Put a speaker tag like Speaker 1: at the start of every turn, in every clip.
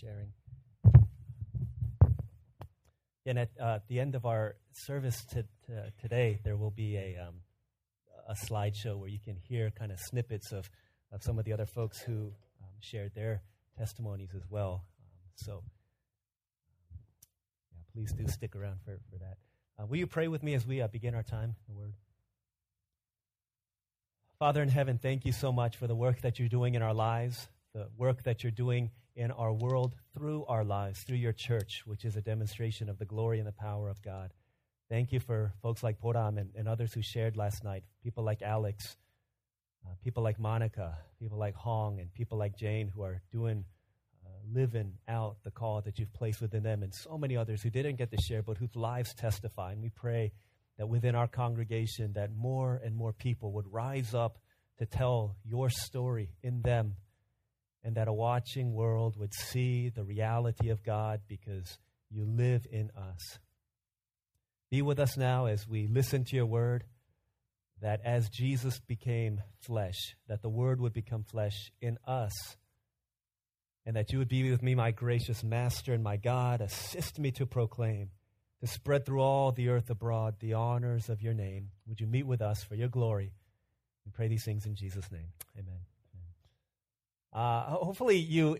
Speaker 1: sharing. And at uh, the end of our service to, to today, there will be a, um, a slideshow where you can hear kind of snippets of, of some of the other folks who um, shared their testimonies as well. Um, so, yeah, please do stick around for, for that. Uh, will you pray with me as we uh, begin our time in the Word? Father in heaven, thank you so much for the work that you're doing in our lives, the work that you're doing in our world through our lives, through your church, which is a demonstration of the glory and the power of God. Thank you for folks like Boram and, and others who shared last night, people like Alex, uh, people like Monica, people like Hong, and people like Jane who are doing, uh, living out the call that you've placed within them, and so many others who didn't get to share, but whose lives testify. And we pray that within our congregation, that more and more people would rise up to tell your story in them and that a watching world would see the reality of God because you live in us. Be with us now as we listen to your word, that as Jesus became flesh, that the word would become flesh in us, and that you would be with me, my gracious Master and my God. Assist me to proclaim, to spread through all the earth abroad the honors of your name. Would you meet with us for your glory? We pray these things in Jesus' name. Amen. Uh, hopefully, you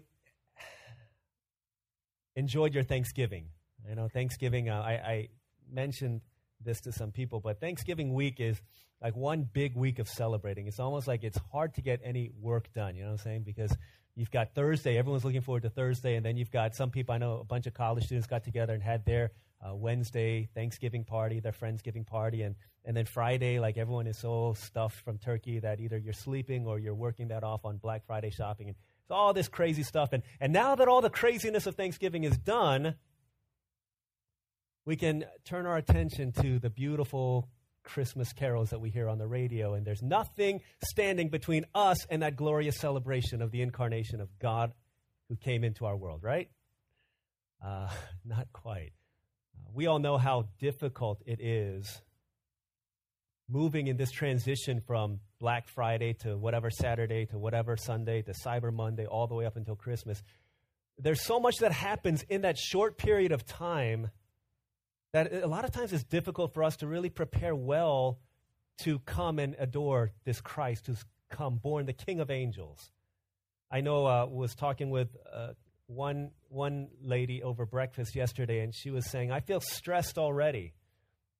Speaker 1: enjoyed your Thanksgiving. You know, Thanksgiving, uh, I, I mentioned this to some people, but Thanksgiving week is like one big week of celebrating. It's almost like it's hard to get any work done, you know what I'm saying? Because you've got Thursday, everyone's looking forward to Thursday, and then you've got some people, I know a bunch of college students got together and had their uh, Wednesday Thanksgiving party, their Friendsgiving party, and, and then Friday, like everyone is so stuffed from turkey that either you're sleeping or you're working that off on Black Friday shopping. And it's all this crazy stuff. And, and now that all the craziness of Thanksgiving is done, we can turn our attention to the beautiful Christmas carols that we hear on the radio. And there's nothing standing between us and that glorious celebration of the incarnation of God who came into our world, right? Uh, not quite we all know how difficult it is moving in this transition from Black Friday to whatever Saturday to whatever Sunday to Cyber Monday, all the way up until Christmas. There's so much that happens in that short period of time that a lot of times it's difficult for us to really prepare well to come and adore this Christ who's come, born the King of Angels. I know uh, was talking with uh, one, one lady over breakfast yesterday, and she was saying, I feel stressed already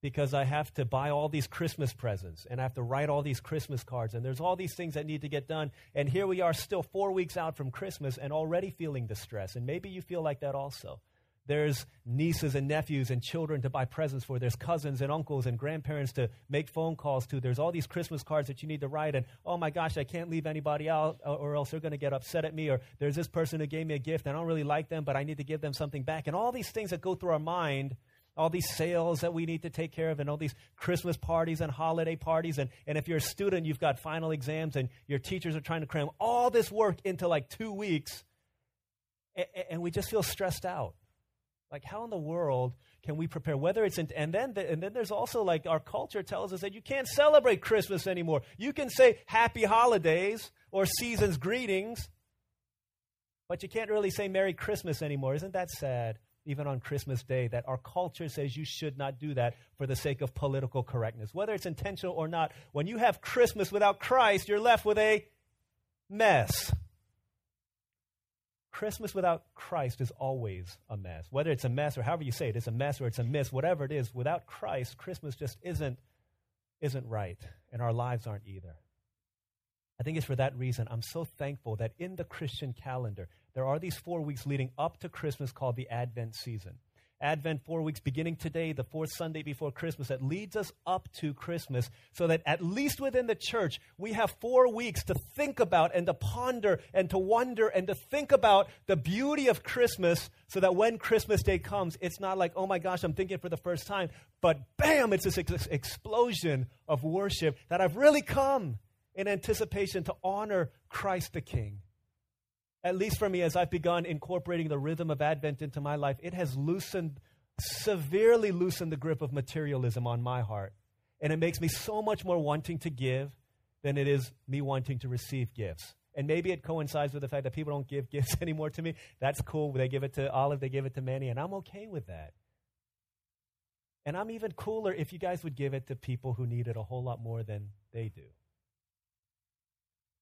Speaker 1: because I have to buy all these Christmas presents and I have to write all these Christmas cards, and there's all these things that need to get done. And here we are, still four weeks out from Christmas, and already feeling the stress. And maybe you feel like that also. There's nieces and nephews and children to buy presents for. There's cousins and uncles and grandparents to make phone calls to. There's all these Christmas cards that you need to write. And oh my gosh, I can't leave anybody out or else they're going to get upset at me. Or there's this person who gave me a gift. And I don't really like them, but I need to give them something back. And all these things that go through our mind all these sales that we need to take care of and all these Christmas parties and holiday parties. And, and if you're a student, you've got final exams and your teachers are trying to cram all this work into like two weeks. And, and we just feel stressed out. Like, how in the world can we prepare? Whether it's in, and then the, and then there's also like our culture tells us that you can't celebrate Christmas anymore. You can say Happy Holidays or Seasons Greetings, but you can't really say Merry Christmas anymore. Isn't that sad? Even on Christmas Day, that our culture says you should not do that for the sake of political correctness. Whether it's intentional or not, when you have Christmas without Christ, you're left with a mess. Christmas without Christ is always a mess. Whether it's a mess or however you say it, it's a mess or it's a miss, whatever it is, without Christ, Christmas just isn't, isn't right, and our lives aren't either. I think it's for that reason I'm so thankful that in the Christian calendar, there are these four weeks leading up to Christmas called the Advent season. Advent four weeks beginning today, the fourth Sunday before Christmas, that leads us up to Christmas, so that at least within the church, we have four weeks to think about and to ponder and to wonder and to think about the beauty of Christmas, so that when Christmas Day comes, it's not like, oh my gosh, I'm thinking for the first time, but bam, it's this ex- explosion of worship that I've really come in anticipation to honor Christ the King at least for me, as I've begun incorporating the rhythm of Advent into my life, it has loosened, severely loosened the grip of materialism on my heart. And it makes me so much more wanting to give than it is me wanting to receive gifts. And maybe it coincides with the fact that people don't give gifts anymore to me. That's cool. They give it to Olive, they give it to Manny, and I'm okay with that. And I'm even cooler if you guys would give it to people who need it a whole lot more than they do.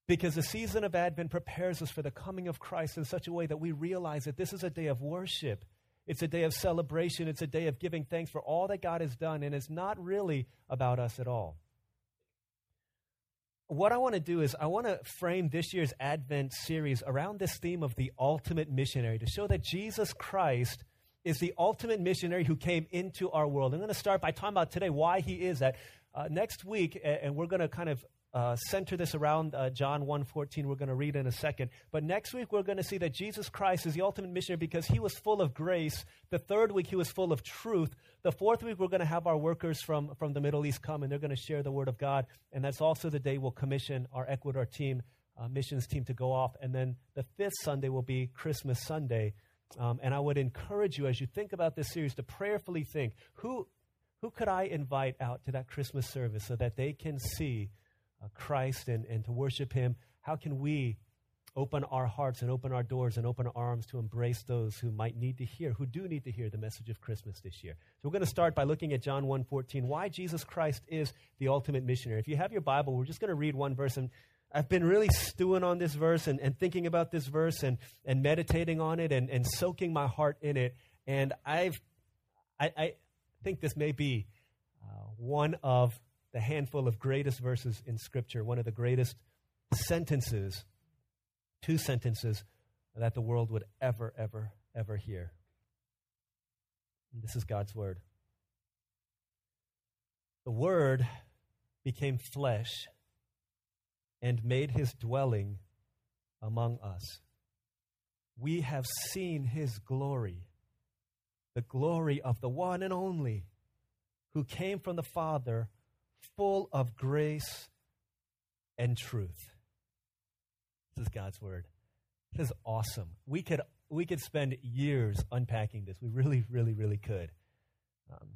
Speaker 1: Because the season of Advent prepares us for the coming of Christ in such a way that we realize that this is a day of worship. It's a day of celebration. It's a day of giving thanks for all that God has done. And it's not really about us at all. What I want to do is, I want to frame this year's Advent series around this theme of the ultimate missionary to show that Jesus Christ is the ultimate missionary who came into our world. I'm going to start by talking about today why he is that. Uh, next week, and we're going to kind of uh, center this around uh, John 1.14. We're going to read in a second. But next week, we're going to see that Jesus Christ is the ultimate missionary because he was full of grace. The third week, he was full of truth. The fourth week, we're going to have our workers from, from the Middle East come, and they're going to share the word of God. And that's also the day we'll commission our Ecuador team, uh, missions team, to go off. And then the fifth Sunday will be Christmas Sunday. Um, and I would encourage you, as you think about this series, to prayerfully think who, who could I invite out to that Christmas service so that they can see Christ and, and to worship Him, how can we open our hearts and open our doors and open our arms to embrace those who might need to hear, who do need to hear the message of Christmas this year? So we're going to start by looking at John 1.14, why Jesus Christ is the ultimate missionary. If you have your Bible, we're just going to read one verse and I've been really stewing on this verse and, and thinking about this verse and, and meditating on it and, and soaking my heart in it. And I've, I, I think this may be uh, one of the handful of greatest verses in Scripture, one of the greatest sentences, two sentences that the world would ever, ever, ever hear. And this is God's Word. The Word became flesh and made his dwelling among us. We have seen his glory, the glory of the one and only who came from the Father full of grace and truth. This is God's word. This is awesome. We could we could spend years unpacking this. We really, really, really could. Um,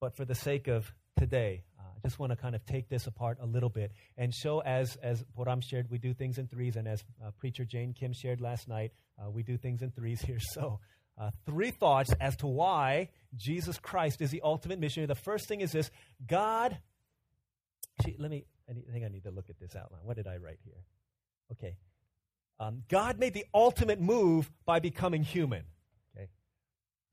Speaker 1: but for the sake of today, uh, I just want to kind of take this apart a little bit and show, as as Boram shared, we do things in threes, and as uh, preacher Jane Kim shared last night, uh, we do things in threes here. So, uh, three thoughts as to why Jesus Christ is the ultimate missionary. The first thing is this: God Actually, let me, I, I think I need to look at this outline. What did I write here? Okay. Um, God made the ultimate move by becoming human. Okay.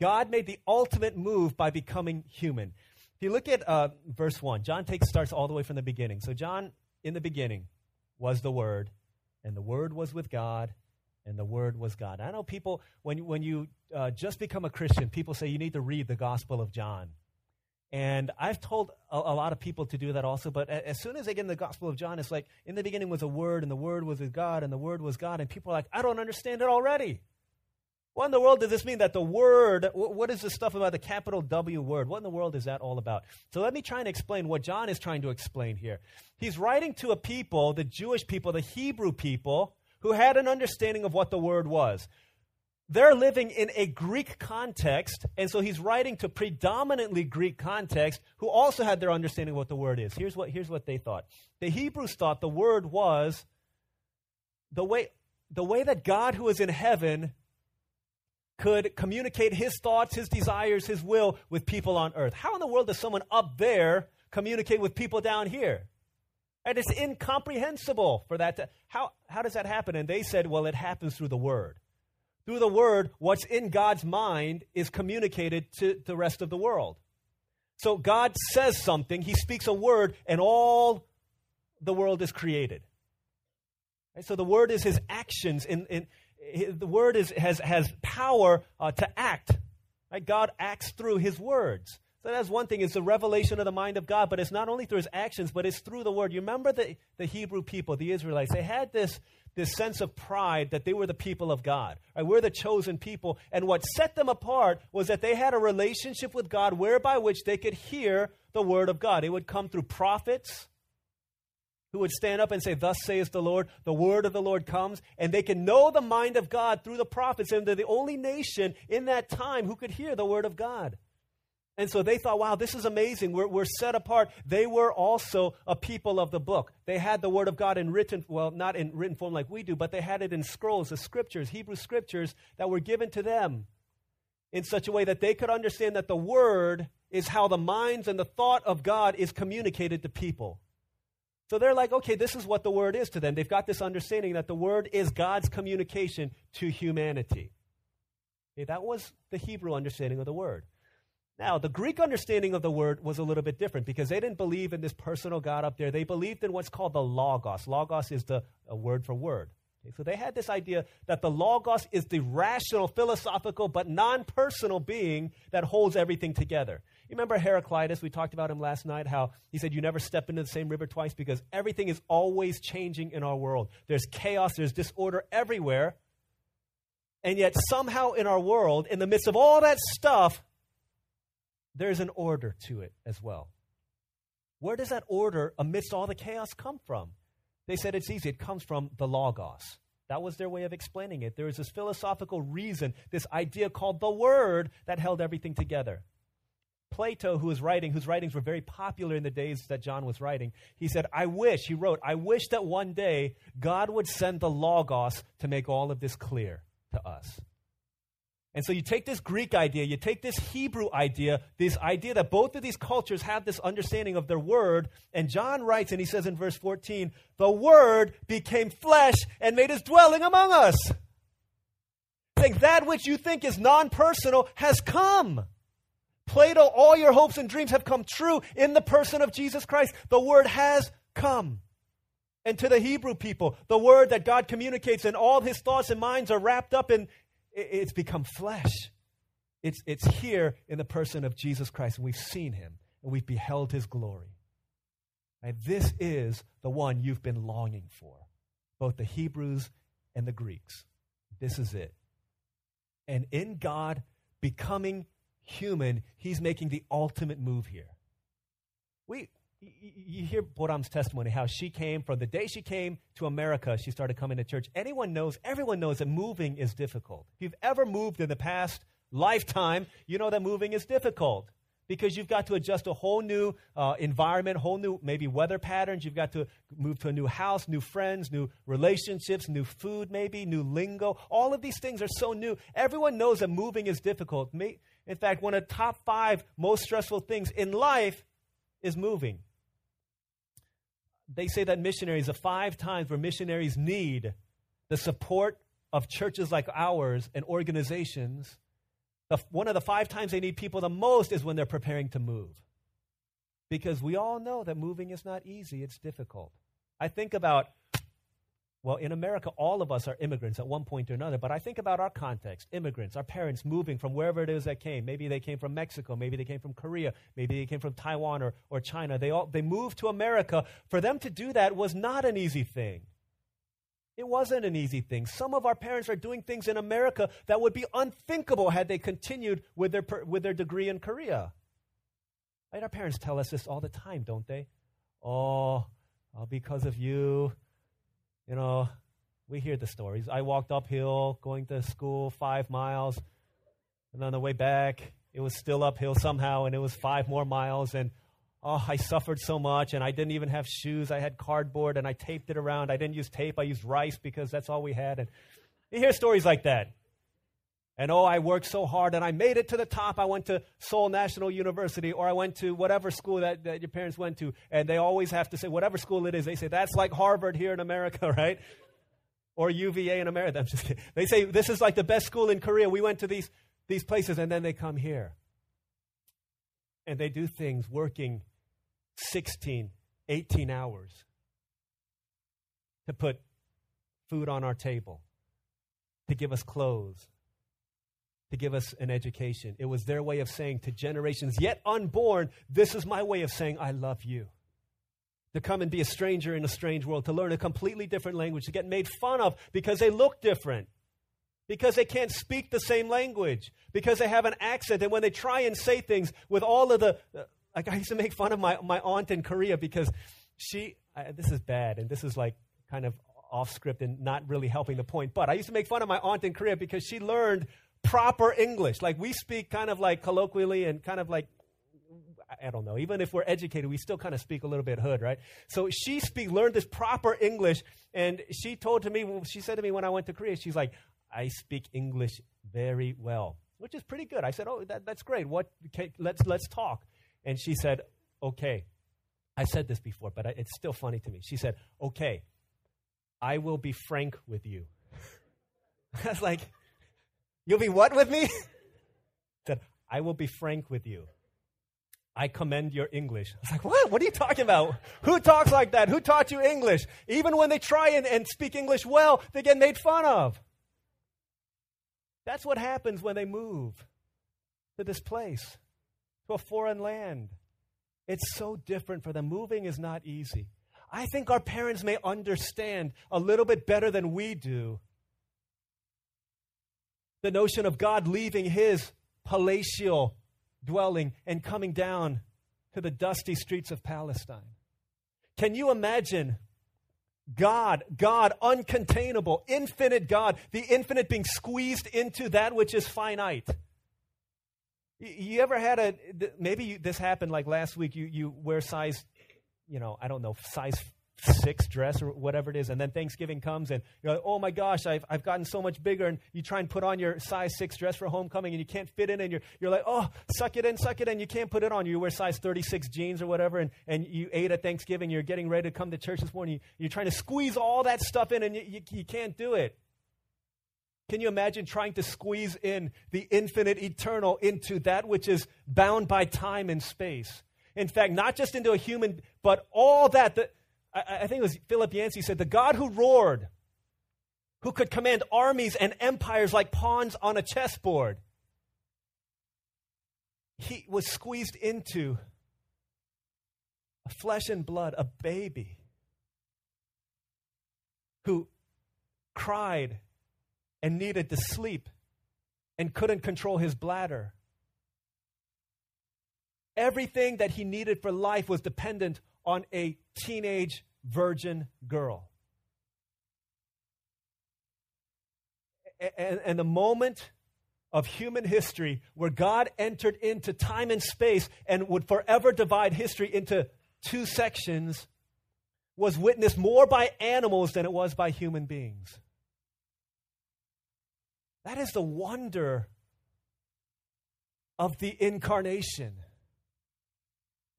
Speaker 1: God made the ultimate move by becoming human. If you look at uh, verse 1, John takes starts all the way from the beginning. So, John, in the beginning, was the Word, and the Word was with God, and the Word was God. I know people, when, when you uh, just become a Christian, people say you need to read the Gospel of John. And I've told a, a, lot of people to do that also, but as soon as they get in the Gospel of John, it's like, in the beginning was a Word, and the Word was with God, and the Word was God. And people are like, I don't understand it already. What in the world does this mean that the Word, what is this stuff about the capital W word? What in the world is that all about? So let me try and explain what John is trying to explain here. He's writing to a people, the Jewish people, the Hebrew people, who had an understanding of what the Word was. They're living in a Greek context, and so he's writing to predominantly Greek context who also had their understanding of what the word is. Here's what, here's what they thought. The Hebrews thought the word was the way, the way that God who is in heaven could communicate his thoughts, his desires, his will with people on earth. How in the world does someone up there communicate with people down here? And it's incomprehensible for that to, how, how does that happen? And they said, well, it happens through the word through the word, what's in God's mind is communicated to the rest of the world. So God says something, He speaks a word, and all the world is created. Right? So the word is His actions. In, in, the word is, has, has power uh, to act. Right? God acts through His words. So that's one thing, it's the revelation of the mind of God, but it's not only through his actions, but it's through the word. You remember the, the Hebrew people, the Israelites, they had this, this sense of pride that they were the people of God. Right? We're the chosen people. And what set them apart was that they had a relationship with God whereby which they could hear the word of God. It would come through prophets who would stand up and say, Thus says the Lord, the word of the Lord comes, and they can know the mind of God through the prophets, and they're the only nation in that time who could hear the word of God. And so they thought, wow, this is amazing. We're, we're set apart. They were also a people of the book. They had the Word of God in written, well, not in written form like we do, but they had it in scrolls, the scriptures, Hebrew scriptures that were given to them in such a way that they could understand that the Word is how the minds and the thought of God is communicated to people. So they're like, okay, this is what the Word is to them. They've got this understanding that the Word is God's communication to humanity. Okay, that was the Hebrew understanding of the Word. Now, the Greek understanding of the word was a little bit different because they didn't believe in this personal God up there. They believed in what's called the logos. Logos is the word for word. Okay, so they had this idea that the logos is the rational, philosophical, but non personal being that holds everything together. You remember Heraclitus? We talked about him last night, how he said, You never step into the same river twice because everything is always changing in our world. There's chaos, there's disorder everywhere. And yet, somehow in our world, in the midst of all that stuff, there's an order to it as well. Where does that order amidst all the chaos come from? They said it's easy. It comes from the Logos. That was their way of explaining it. There was this philosophical reason, this idea called the Word that held everything together. Plato, who was writing, whose writings were very popular in the days that John was writing, he said, I wish, he wrote, I wish that one day God would send the Logos to make all of this clear to us. And so you take this Greek idea, you take this Hebrew idea, this idea that both of these cultures have this understanding of their word. And John writes, and he says in verse 14, the word became flesh and made his dwelling among us. Saying that which you think is non personal has come. Plato, all your hopes and dreams have come true in the person of Jesus Christ. The word has come. And to the Hebrew people, the word that God communicates and all his thoughts and minds are wrapped up in, it's become flesh. It's, it's here in the person of Jesus Christ, and we've seen him, and we've beheld his glory. And this is the one you've been longing for, both the Hebrews and the Greeks. This is it. And in God becoming human, he's making the ultimate move here. We, you hear Boram's testimony, how she came from the day she came to America, she started coming to church. Anyone knows, everyone knows that moving is difficult. If you've ever moved in the past lifetime, you know that moving is difficult because you've got to adjust a whole new uh, environment, whole new maybe weather patterns. You've got to move to a new house, new friends, new relationships, new food, maybe new lingo. All of these things are so new. Everyone knows that moving is difficult. In fact, one of the top five most stressful things in life is moving they say that missionaries, the five times where missionaries need the support of churches like ours and organizations, the, one of the five times they need people the most is when they're preparing to move. Because we all know that moving is not easy, it's difficult. I think about well, in America, all of us are immigrants at one point or another, but I think about our context immigrants, our parents moving from wherever it is that came. Maybe they came from Mexico, maybe they came from Korea, maybe they came from Taiwan or, or China. They, all, they moved to America. For them to do that was not an easy thing. It wasn't an easy thing. Some of our parents are doing things in America that would be unthinkable had they continued with their, with their degree in Korea. Right? Our parents tell us this all the time, don't they? Oh, oh because of you, you know, we hear the stories. I walked uphill going to school five miles, and on the way back, it was still uphill somehow, and it was five more miles, and oh, I suffered so much, and I didn't even have shoes. I had cardboard, and I taped it around. I didn't use tape, I used rice because that's all we had. And you hear stories like that. And oh, I worked so hard and I made it to the top. I went to Seoul National University or I went to whatever school that, that your parents went to. And they always have to say, whatever school it is, they say, that's like Harvard here in America, right? Or UVA in America. I'm just kidding. They say, this is like the best school in Korea. We went to these, these places and then they come here. And they do things working 16, 18 hours to put food on our table, to give us clothes to give us an education. It was their way of saying to generations yet unborn, This is my way of saying, I love you. To come and be a stranger in a strange world, to learn a completely different language, to get made fun of because they look different, because they can't speak the same language, because they have an accent. And when they try and say things with all of the, uh, like I used to make fun of my, my aunt in Korea because she, I, this is bad, and this is like kind of off script and not really helping the point. But I used to make fun of my aunt in Korea because she learned proper English. Like we speak kind of like colloquially and kind of like I don't know. Even if we're educated, we still kind of speak a little bit hood, right? So she speak, learned this proper English, and she told to me, she said to me when I went to Korea, she's like, I speak English very well, which is pretty good. I said, oh, that, that's great. What? Okay, let's let's talk. And she said, okay. I said this before, but I, it's still funny to me. She said, okay, I will be frank with you. I was like, you'll be what with me? said, I will be frank with you. I commend your English. I was like, what? What are you talking about? Who talks like that? Who taught you English? Even when they try and, and speak English well, they get made fun of. That's what happens when they move to this place, to a foreign land. It's so different for them. Moving is not easy. I think our parents may understand a little bit better than we do the notion of God leaving his palatial dwelling and coming down to the dusty streets of Palestine. Can you imagine God, God, uncontainable, infinite God, the infinite being squeezed into that which is finite? You ever had a, maybe this happened like last week, you, you wear size, you know, I don't know, size six dress or whatever it is, and then Thanksgiving comes and you're like, oh my gosh, I've, I've gotten so much bigger, and you try and put on your size six dress for homecoming and you can't fit in, and you're, you're like, oh, suck it in, suck it in, you can't put it on. You wear size 36 jeans or whatever, and, and you ate at Thanksgiving, you're getting ready to come to church this morning, you, are trying to squeeze all that stuff in, and you, you, you can't do it. Can you imagine trying to squeeze in the infinite eternal into that which is bound by time and space? In fact, not just into a human, but all that. The, I, I think it was Philip Yancey said, the God who roared, who could command armies and empires like pawns on a chessboard, he was squeezed into a flesh and blood, a baby who cried and needed to sleep and couldn't control his bladder. Everything that he needed for life was dependent on a teenage virgin girl. And, and, the moment of human history where God entered into time and space and would forever divide history into two sections was witnessed more by animals than it was by human beings. That is the wonder of the incarnation.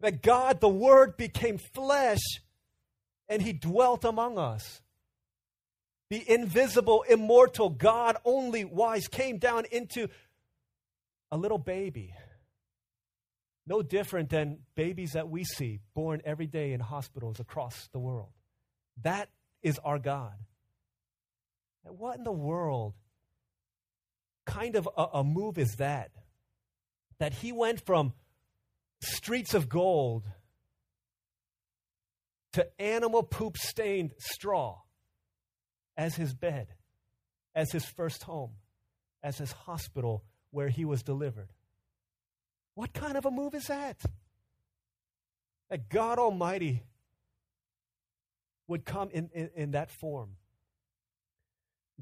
Speaker 1: That God, the Word, became flesh and He dwelt among us. The invisible, immortal God, only wise, came down into a little baby. No different than babies that we see born every day in hospitals across the world. That is our God. what in the world kind of a, a move is that? That he went from streets of gold to animal poop stained straw as his bed, as his first home, as his hospital where he was delivered. What kind of a move is that? That God Almighty would come in, in, in that form.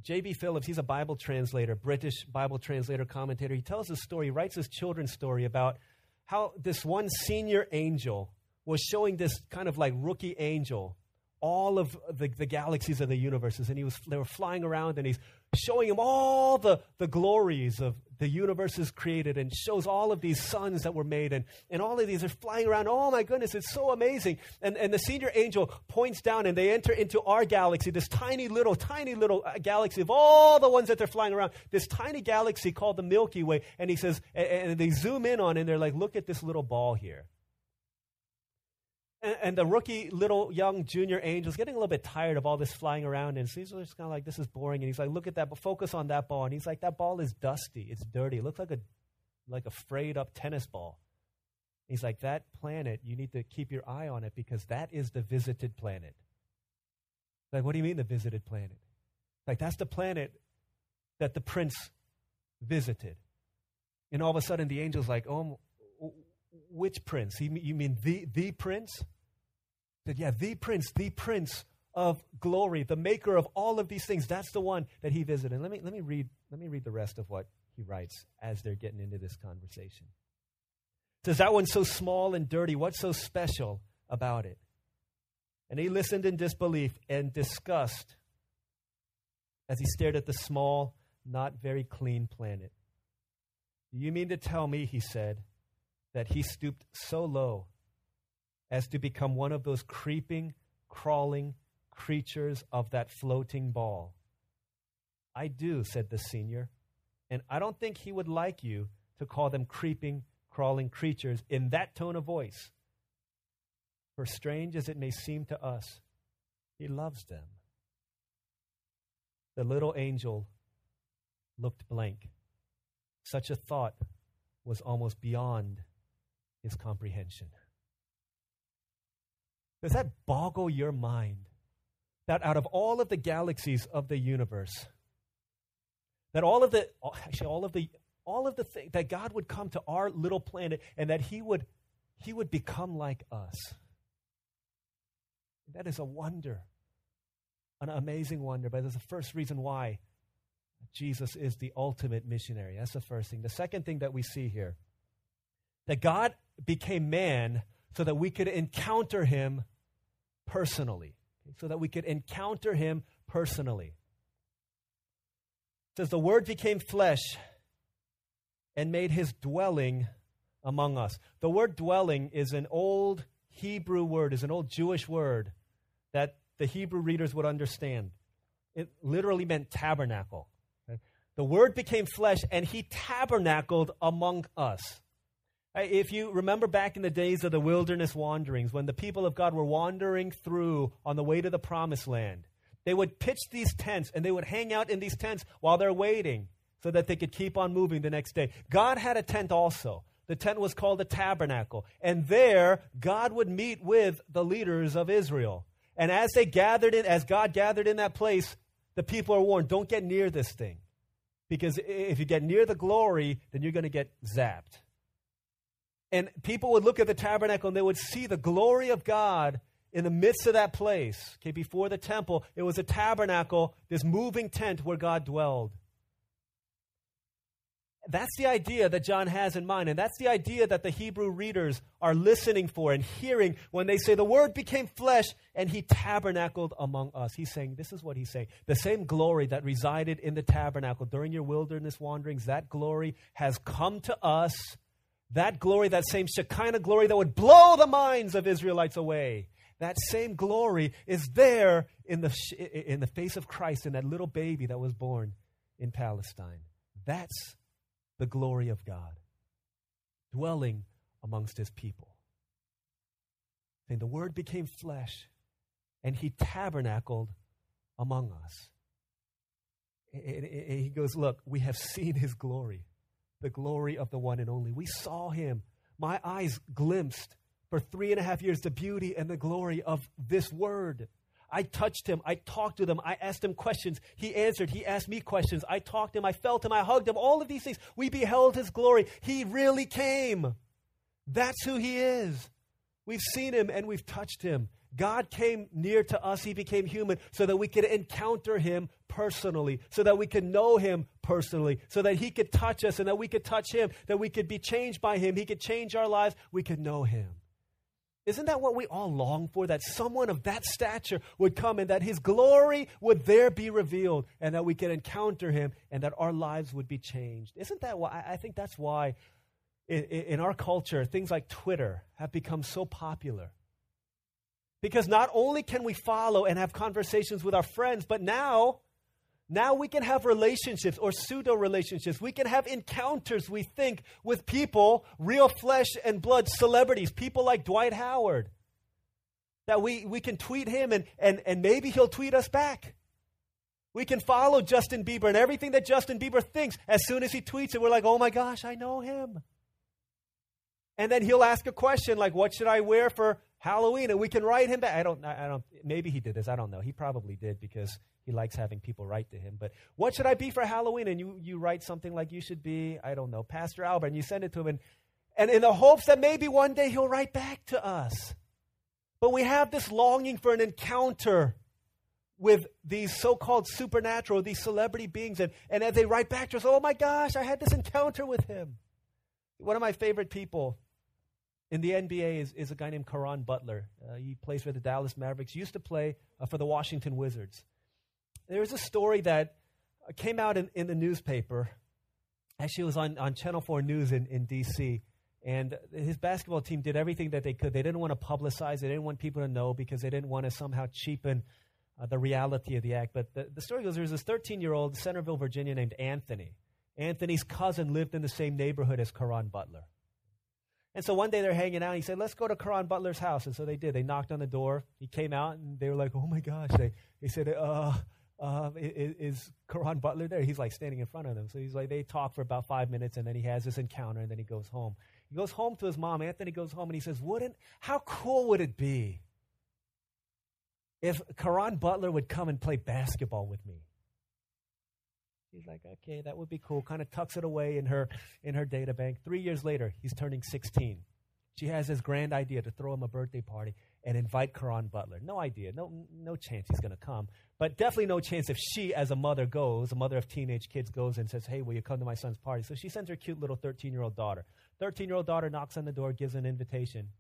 Speaker 1: J.B. Phillips, he's a Bible translator, British Bible translator, commentator. He tells a story, he writes his children's story about how this one senior angel was showing this kind of like rookie angel all of the, the galaxies of the universes. And he was, they were flying around and he's showing him all the, the glories of the universes created and shows all of these suns that were made. And, and all of these are flying around. Oh my goodness, it's so amazing. And, and the senior angel points down and they enter into our galaxy, this tiny little, tiny little uh, galaxy of all the ones that they're flying around, this tiny galaxy called the Milky Way. And he says, and, and they zoom in on it and they're like, look at this little ball here. And, and, the rookie little young junior angel is getting a little bit tired of all this flying around, and he's just kind of like, "This is boring." And he's like, "Look at that, but focus on that ball." And he's like, "That ball is dusty. It's dirty. It looks like a like a frayed up tennis ball." He's like, "That planet, you need to keep your eye on it because that is the visited planet." Like, what do you mean the visited planet? Like, that's the planet that the prince visited. And all of a sudden, the angel's like, "Oh, which prince? You mean the the prince?" That, yeah, the prince, the prince of glory, the maker of all of these things. That's the one that he visited. let me, let me, read, let me read the rest of what he writes as they're getting into this conversation. Says that one's so small and dirty. What's so special about it? And he listened in disbelief and disgust as he stared at the small, not very clean planet. Do you mean to tell me, he said, that he stooped so low as to become one of those creeping, crawling creatures of that floating ball? I do, said the senior, and I don't think he would like you to call them creeping, crawling creatures in that tone of voice. For strange as it may seem to us, he loves them. The little angel looked blank. Such a thought was almost beyond his comprehension. Does that boggle your mind? That out of all of the galaxies of the universe, that all of the actually all of the all of the things that God would come to our little planet and that he would he would become like us. That is a wonder. An amazing wonder, but that's the first reason why Jesus is the ultimate missionary. That's the first thing. The second thing that we see here that God became man so that we could encounter him personally. So that we could encounter him personally. It says, The Word became flesh and made his dwelling among us. The word dwelling is an old Hebrew word, is an old Jewish word that the Hebrew readers would understand. It literally meant tabernacle. The word became flesh and he tabernacled among us. If you remember back in the days of the wilderness wanderings, when the people of God were wandering through on the way to the promised land, they would pitch these tents and they would hang out in these tents while they're waiting so that they could keep on moving the next day. God had a tent also. The tent was called the tabernacle. And there, God would meet with the leaders of Israel. And as they gathered in, as God gathered in that place, the people are warned don't get near this thing. Because if you get near the glory, then you're going to get zapped. And people would look at the tabernacle and they would see the glory of God in the midst of that place. Okay, before the temple, it was a tabernacle, this moving tent where God dwelled. That's the idea that John has in mind, and that's the idea that the Hebrew readers are listening for and hearing when they say, The Word became flesh and He tabernacled among us. He's saying, This is what He's saying. The same glory that resided in the tabernacle during your wilderness wanderings, that glory has come to us. That glory, that same Shekinah glory that would blow the minds of Israelites away, that same glory is there in the, in the face of Christ in that little baby that was born in Palestine. That's the glory of God, dwelling amongst his people. And the word became flesh, and he tabernacled among us. And he goes, Look, we have seen his glory, the glory of the one and only. We saw him. My eyes glimpsed for three and a half years the beauty and the glory of this word. I touched him. I talked to him. I asked him questions. He answered. He asked me questions. I talked to him. I felt him. I hugged him. All of these things. We beheld his glory. He really came. That's who he is. We've seen him and we've touched him. God came near to us. He became human so that we could encounter him personally, so that we could know him personally, so that he could touch us and that we could touch him, that we could be changed by him. He could change our lives. We could know him. Isn't that what we all long for? That someone of that stature would come and that his glory would there be revealed and that we could encounter him and that our lives would be changed. Isn't that why? I think that's why in, in our culture, things like Twitter have become so popular. Because not only can we follow and have conversations with our friends, but now now we can have relationships or pseudo relationships. We can have encounters, we think, with people, real flesh and blood celebrities, people like Dwight Howard. That we, we can tweet him and, and, and maybe he'll tweet us back. We can follow Justin Bieber and everything that Justin Bieber thinks. As soon as he tweets it, we're like, oh my gosh, I know him. And then he'll ask a question like, what should I wear for Halloween? And we can write him back. I don't, I don't, maybe he did this. I don't know. He probably did because he likes having people write to him. But what should I be for Halloween? And you, you write something like, you should be, I don't know, Pastor Albert, and you send it to him. And, and in the hopes that maybe one day he'll write back to us. But we have this longing for an encounter with these so called supernatural, these celebrity beings. And, and as they write back to us, oh my gosh, I had this encounter with him. One of my favorite people in the NBA is, is a guy named Caron Butler. Uh, he plays for the Dallas Mavericks, used to play uh, for the Washington Wizards. There's a story that uh, came out in, in the newspaper. Actually, it was on, on Channel 4 News in, in D.C. And his basketball team did everything that they could. They didn't want to publicize they didn't want people to know because they didn't want to somehow cheapen uh, the reality of the act. But the, the story goes there was this 13 year old Centreville, Virginia named Anthony. Anthony's cousin lived in the same neighborhood as Caron Butler. And so one day they're hanging out. He said, Let's go to Caron Butler's house. And so they did. They knocked on the door. He came out and they were like, Oh my gosh. They, they said, uh, uh, is, is Caron Butler there? He's like standing in front of them. So he's like, they talk for about five minutes and then he has this encounter and then he goes home. He goes home to his mom. Anthony goes home and he says, Wouldn't, how cool would it be if Caron Butler would come and play basketball with me? He's like, okay, that would be cool. Kind of tucks it away in her in her data bank. Three years later, he's turning 16. She has this grand idea to throw him a birthday party and invite Caron Butler. No idea, no no chance he's going to come, but definitely no chance if she, as a mother, goes, a mother of teenage kids, goes and says, "Hey, will you come to my son's party?" So she sends her cute little 13 year old daughter. 13 year old daughter knocks on the door, gives an invitation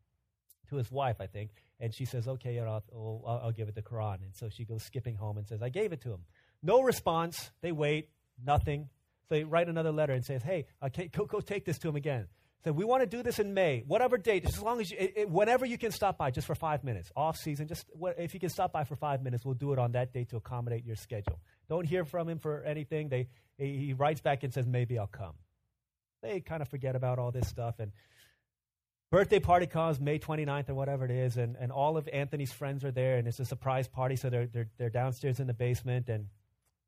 Speaker 1: to his wife, I think, and she says, "Okay, I'll, I'll, I'll give it to Caron." And so she goes skipping home and says, "I gave it to him." No response. They wait. Nothing. So they write another letter and says, hey, uh, okay, go, go take this to him again. So we want to do this in May, whatever date, as long as you, it, it, whenever you can stop by, just for five minutes, off season, just what, if you can stop by for five minutes, we'll do it on that date to accommodate your schedule. Don't hear from him for anything. They, he writes back and says, maybe I'll come. They kind of forget about all this stuff. And birthday party comes May 29th or whatever it is, and, and all of Anthony's friends are there, and it's a surprise party, so they're, they're, they're downstairs in the basement, and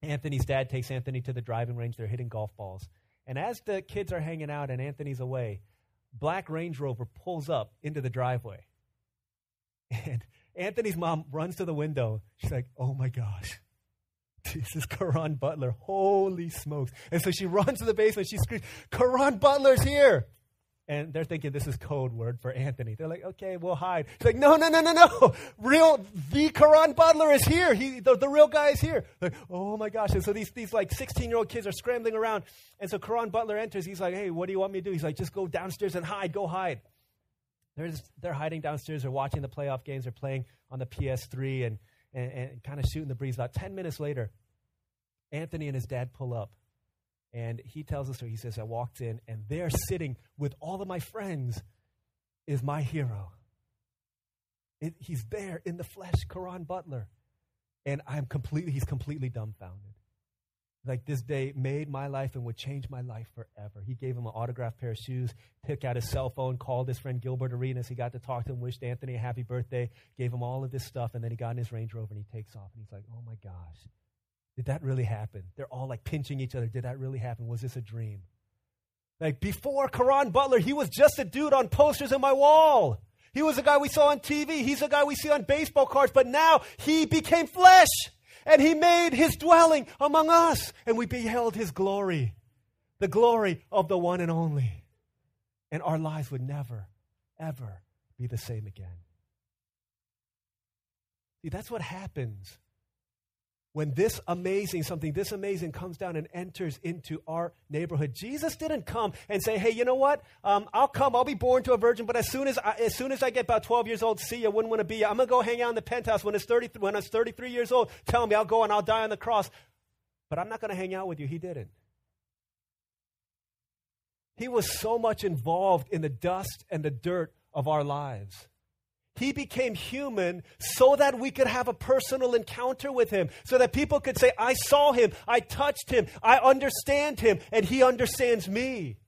Speaker 1: Anthony's dad takes Anthony to the driving range. They're hitting golf balls. And as the kids are hanging out and Anthony's away, black Range Rover pulls up into the driveway. And Anthony's mom runs to the window. She's like, oh my gosh, this is Caron Butler. Holy smokes. And so she runs to the basement. She screams, Caron Butler's here. And they're thinking this is code word for Anthony. They're like, okay, we'll hide. He's like, no, no, no, no, no. Real, the Caron Butler is here. He, the, the real guy is here. Like, oh my gosh. And so these, these like 16 year old kids are scrambling around. And so Caron Butler enters. He's like, hey, what do you want me to do? He's like, just go downstairs and hide. Go hide. They're, just, they're hiding downstairs. They're watching the playoff games. They're playing on the PS3 and, and, and kind of shooting the breeze. About 10 minutes later, Anthony and his dad pull up and he tells us, so he says, I walked in, and there sitting with all of my friends is my hero. It, he's there in the flesh, Caron Butler. And I'm completely, he's completely dumbfounded. Like this day made my life and would change my life forever. He gave him an autographed pair of shoes, took out his cell phone, called his friend Gilbert Arenas. He got to talk to him, wished Anthony a happy birthday, gave him all of this stuff, and then he got in his Range Rover and he takes off. And he's like, oh my gosh, did that really happen? They're all like pinching each other. Did that really happen? Was this a dream? Like before Caron Butler, he was just a dude on posters in my wall. He was a guy we saw on TV. He's a guy we see on baseball cards. But now he became flesh and he made his dwelling among us and we beheld his glory, the glory of the one and only. And our lives would never, ever be the same again. See, that's what happens when this amazing, something this amazing comes down and enters into our neighborhood. Jesus didn't come and say, hey, you know what? Um, I'll come, I'll be born to a virgin, but as soon as I, as soon as I get about 12 years old, see you, wouldn't want to be. I'm going to go hang out in the penthouse when it's 30, when it's 33 years old. Tell me, I'll go and I'll die on the cross. But I'm not going to hang out with you. He didn't. He was so much involved in the dust and the dirt of our lives. He became human so that we could have a personal encounter with him, so that people could say, I saw him, I touched him, I understand him, and he understands me.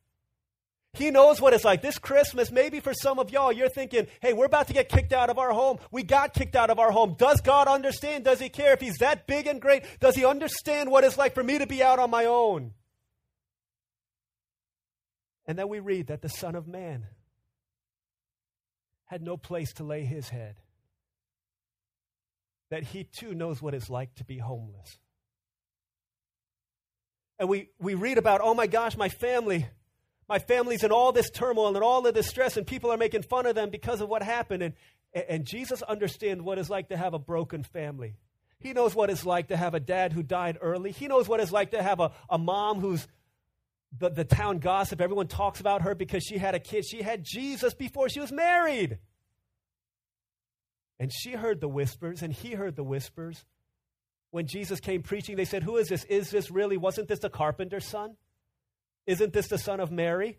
Speaker 1: He knows what it's like. This Christmas, maybe for some of y'all, you're thinking, hey, we're about to get kicked out of our home. We got kicked out of our home. Does God understand? Does He care? If He's that big and great, does He understand what it's like for me to be out on my own? And then we read that the Son of Man had no place to lay his head. That he too knows what it's like to be homeless. And we, we read about, oh my gosh, my family, my family's in all this turmoil and all of this stress, and people are making fun of them because of what happened. And, and Jesus understands what it's like to have a broken family. He knows what it's like to have a dad who died early. He knows what it's like to have a, a mom who's the, the town gossip. Everyone talks about her because she had a kid. She had Jesus before she was married. And she heard the whispers, and he heard the whispers. When Jesus came preaching, they said, Who is this? Is this really, wasn't this the carpenter's son? Isn't this the son of Mary?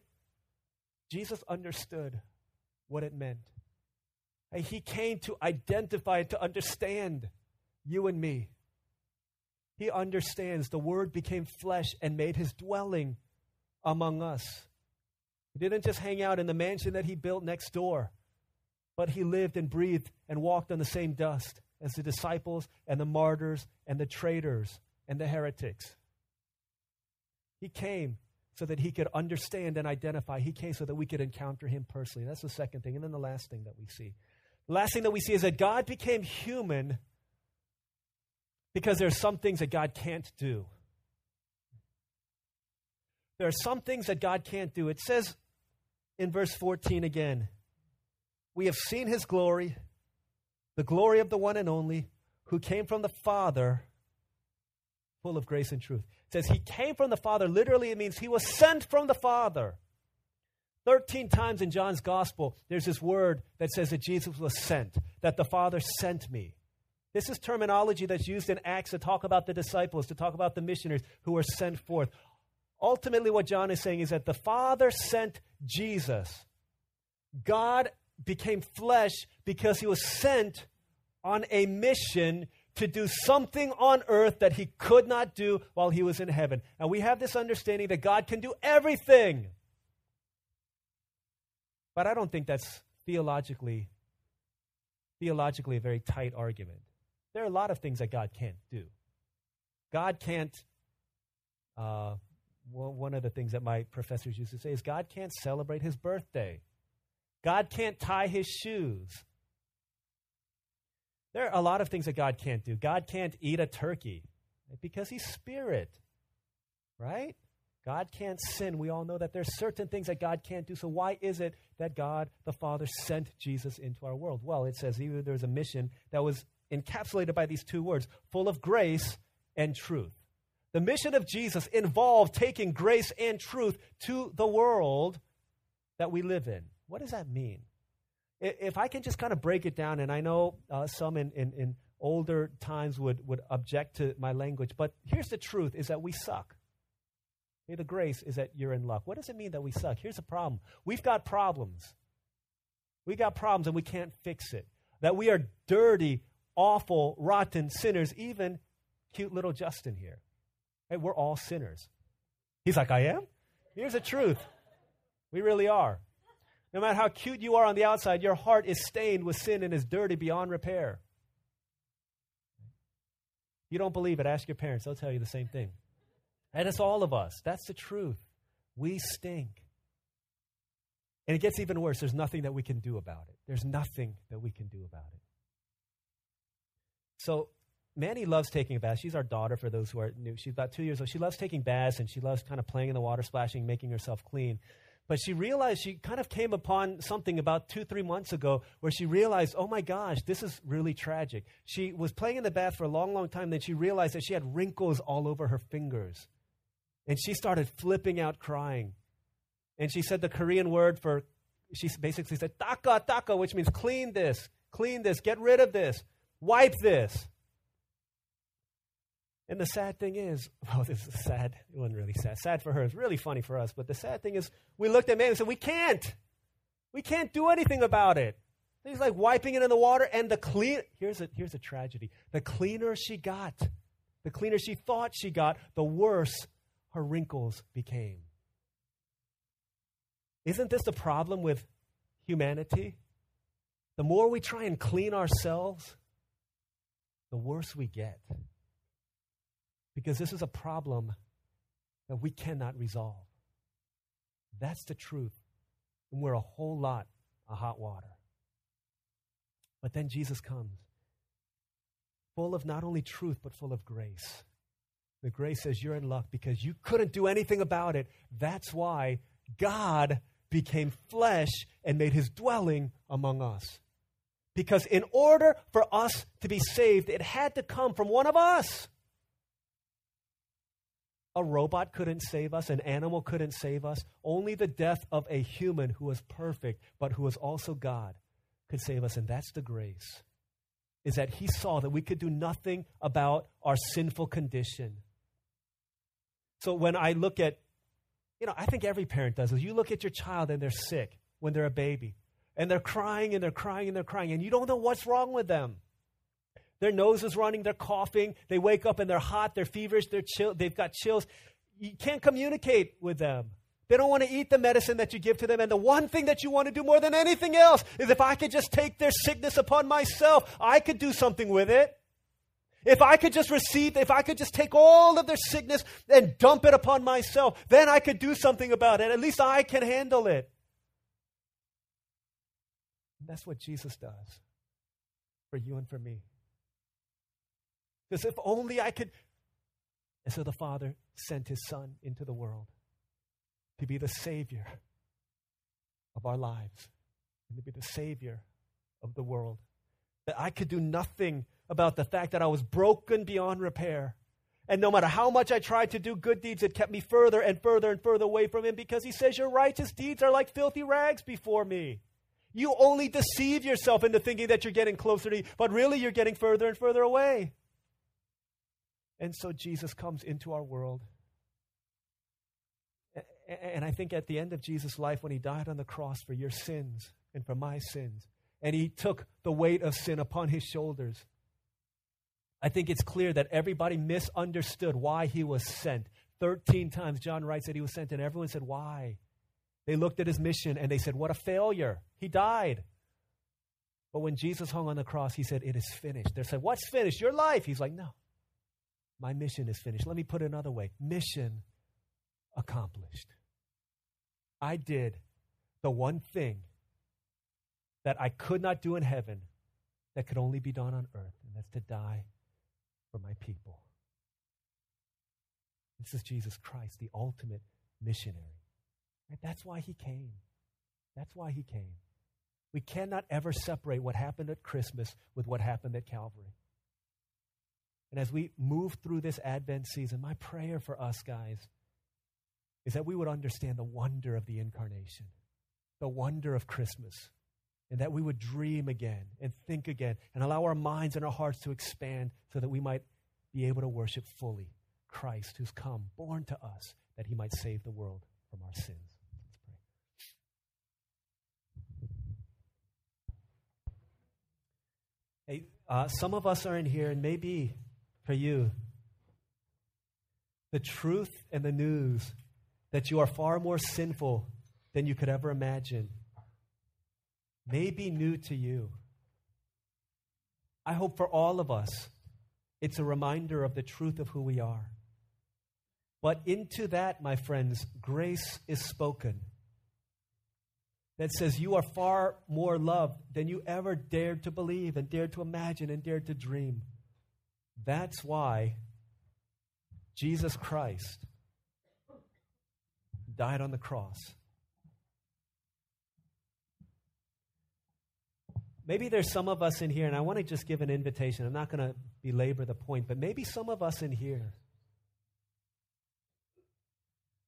Speaker 1: Jesus understood what it meant. And he came to identify, to understand you and me. He understands the Word became flesh and made his dwelling among us. He didn't just hang out in the mansion that he built next door, but he lived and breathed and walked on the same dust as the disciples and the martyrs and the traitors and the heretics. He came so that he could understand and identify. He came so that we could encounter him personally. That's the second thing. And then the last thing that we see. The last thing that we see is that God became human because there are some things that God can't do. There are some things that God can't do. It says in verse 14 again, We have seen his glory, the glory of the one and only, who came from the Father, full of grace and truth. It says he came from the Father. Literally, it means he was sent from the Father. 13 times in John's gospel, there's this word that says that Jesus was sent, that the Father sent me. This is terminology that's used in Acts to talk about the disciples, to talk about the missionaries who were sent forth. Ultimately, what John is saying is that the Father sent Jesus. God became flesh because he was sent on a mission to do something on earth that he could not do while he was in heaven. And we have this understanding that God can do everything. But I don't think that's theologically theologically a very tight argument. There are a lot of things that God can't do. God can't uh, one of the things that my professors used to say is God can't celebrate his birthday. God can't tie his shoes. There are a lot of things that God can't do. God can't eat a turkey because he's spirit, right? God can't sin. We all know that there's certain things that God can't do. So why is it that God the Father sent Jesus into our world? Well, it says even there's a mission that was encapsulated by these two words, full of grace and truth. The mission of Jesus involved taking grace and truth to the world that we live in. What does that mean? If I can just kind of break it down, and I know uh, some in, in, in older times would, would object to my language, but here's the truth is that we suck. Okay, the grace is that you're in luck. What does it mean that we suck? Here's the problem. We've got problems. We got problems and we can't fix it. That we are dirty, awful, rotten sinners, even cute little Justin here. Hey, we're all sinners. He's like, I am? Here's the truth. We really are. No matter how cute you are on the outside, your heart is stained with sin and is dirty beyond repair. You don't believe it, ask your parents. They'll tell you the same thing. And it's all of us. That's the truth. We stink. And it gets even worse. There's nothing that we can do about it. There's nothing that we can do about it. So Manny loves taking a bath. She's our daughter, for those who are new. She's about two years old. She loves taking baths and she loves kind of playing in the water, splashing, making herself clean. But she realized she kind of came upon something about two, three months ago where she realized, oh my gosh, this is really tragic. She was playing in the bath for a long, long time. Then she realized that she had wrinkles all over her fingers. And she started flipping out crying. And she said the Korean word for, she basically said, taka, taka, which means clean this, clean this, get rid of this, wipe this. And the sad thing is, well, this is sad. It wasn't really sad. Sad for her. It's really funny for us. But the sad thing is, we looked at man and said, we can't. We can't do anything about it. He's like wiping it in the water, and the clean. Here's a here's a tragedy. The cleaner she got, the cleaner she thought she got, the worse her wrinkles became. Isn't this the problem with humanity? The more we try and clean ourselves, the worse we get. Because this is a problem that we cannot resolve. That's the truth. And we're a whole lot of hot water. But then Jesus comes, full of not only truth, but full of grace. The grace says you're in luck because you couldn't do anything about it. That's why God became flesh and made his dwelling among us. Because in order for us to be saved, it had to come from one of us a robot couldn't save us, an animal couldn't save us. Only the death of a human who was perfect, but who was also God, could save us. And that's the grace. Is that he saw that we could do nothing about our sinful condition. So when I look at, you know, I think every parent does this. You look at your child and they're sick when they're a baby, and they're crying and they're crying and they're crying, and you don't know what's wrong with them. Their nose is running, they're coughing, they wake up and they're hot, they're feverish, they're chill, they've got chills. You can't communicate with them. They don't want to eat the medicine that you give to them. And the one thing that you want to do more than anything else is if I could just take their sickness upon myself, I could do something with it. If I could just receive, if I could just take all of their sickness and dump it upon myself, then I could do something about it. At least I can handle it. And That's what Jesus does for you and for me. Because if only I could. And so the Father sent his Son into the world to be the Savior of our lives and to be the Savior of the world. That I could do nothing about the fact that I was broken beyond repair. And no matter how much I tried to do good deeds, it kept me further and further and further away from Him because He says, Your righteous deeds are like filthy rags before me. You only deceive yourself into thinking that you're getting closer to me, but really you're getting further and further away. And so Jesus comes into our world. And I think at the end of Jesus' life, when he died on the cross for your sins and for my sins, and he took the weight of sin upon his shoulders, I think it's clear that everybody misunderstood why he was sent. 13 times John writes that he was sent, and everyone said, Why? They looked at his mission and they said, What a failure. He died. But when Jesus hung on the cross, he said, It is finished. They said, What's finished? Your life. He's like, No, my mission is finished. Let me put it another way mission accomplished. I did the one thing that I could not do in heaven that could only be done on earth, and that's to die for my people. This is Jesus Christ, the ultimate missionary. Right? That's why he came. That's why he came. We cannot ever separate what happened at Christmas with what happened at Calvary. And as we move through this Advent season, my prayer for us, guys, is that we would understand the wonder of the incarnation, the wonder of Christmas, and that we would dream again and think again and allow our minds and our hearts to expand so that we might be able to worship fully Christ who's come, born to us, that he might save the world from our sins. Hey, uh, some of us are in here, and maybe for you, the truth and the news that you are far more sinful than you could ever imagine may be new to you. I hope for all of us, it's a reminder of the truth of who we are. But into that, my friends, grace is spoken that says you are far more loved than you ever dared to believe and dared to imagine and dared to dream. That's why Jesus Christ died on the cross. Maybe there's some of us in here, and I want to just give an invitation. I'm not going to belabor the point, but maybe some of us in here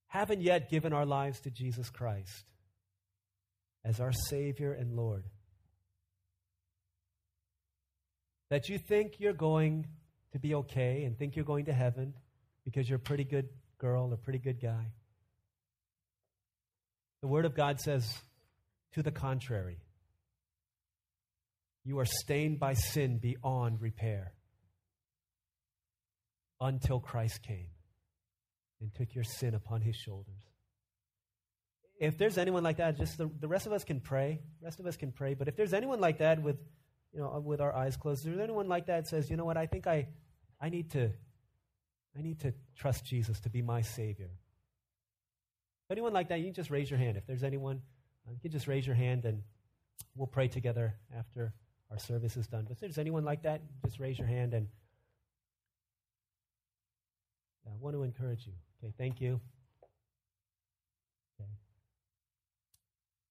Speaker 1: haven't yet given our lives to Jesus Christ as our Savior and Lord. That you think you're going to be okay and think you're going to heaven because you're a pretty good girl a pretty good guy. The Word of God says to the contrary. You are stained by sin beyond repair until Christ came and took your sin upon his shoulders if there's anyone like that, just the, the rest of us can pray. The rest of us can pray. But if there's anyone like that with, you know, with our eyes closed, if there's anyone like that says, you know what, I think I, I need to, I need to trust Jesus to be my Savior. Anyone like that, you just raise your hand. If there's anyone, uh, you can just raise your hand and we'll pray together after our service is done. But if there's anyone like that, just raise your hand and I want to encourage you. Okay, thank you. Okay,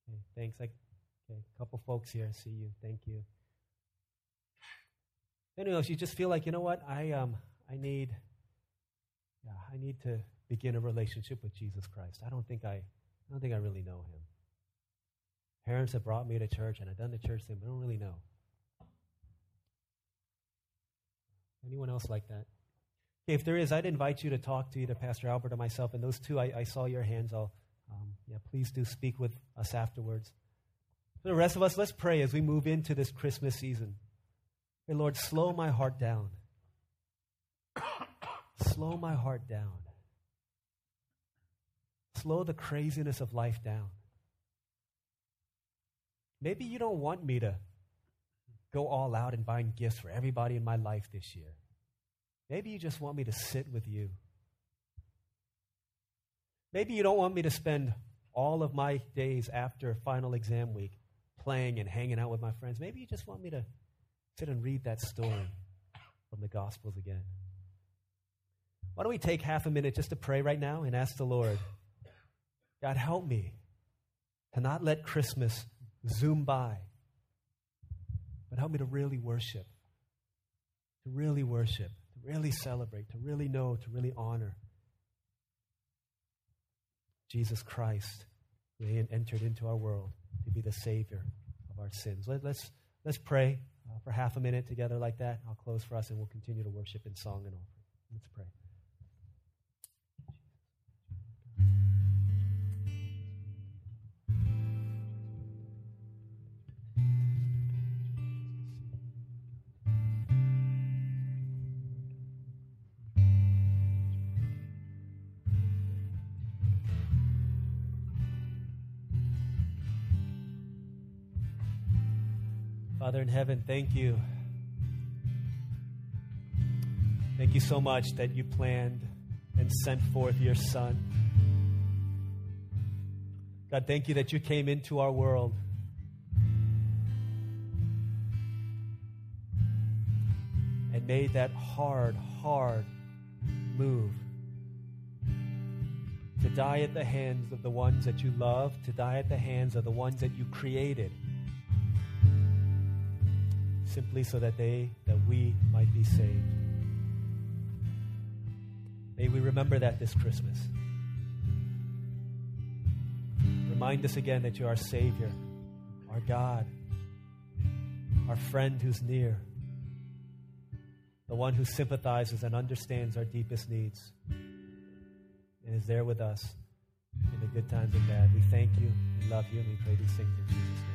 Speaker 1: Okay, thanks. I, okay, a couple folks here. See you. Thank you. Anyway, if you just feel like, you know what, I um I need yeah, I need to begin a relationship with Jesus Christ. I don't think I, I don't think I really know him. Parents have brought me to church and I've done the church thing, but I don't really know. Anyone else like that? Okay, if there is, I'd invite you to talk to either Pastor Albert or myself. And those two, I, I saw your hands. I'll, um, yeah, please do speak with us afterwards. For the rest of us, let's pray as we move into this Christmas season. Hey, Lord, slow my heart down. slow my heart down. Slow the craziness of life down. Maybe you don't want me to go all out and buying gifts for everybody in my life this year. Maybe you just want me to sit with you. Maybe you don't want me to spend all of my days after final exam week playing and hanging out with my friends. Maybe you just want me to sit and read that story from the Gospels again. Why don't we take half a minute just to pray right now and ask the Lord, God, help me to not let Christmas zoom by but help me to really worship, to really worship, to really celebrate, to really know, to really honor Jesus Christ, who entered into our world to be the Savior of our sins. Let, let's, let's pray uh, for half a minute together like that. I'll close for us and we'll continue to worship in song and offering. Let's pray. Father in heaven, thank you. Thank you so much that you planned and sent forth your Son. God, thank you that you came into our world. And made that hard, hard move to die at the hands of the ones that you love, to die at the hands of the ones that you created simply so that they, that we might be saved. May we remember that this Christmas. Remind us again that you're our Savior, our God, our friend who's near, the one who sympathizes and understands our deepest needs and is there with us in the good times and bad. We thank you, we love you, and we pray these things in Jesus' name.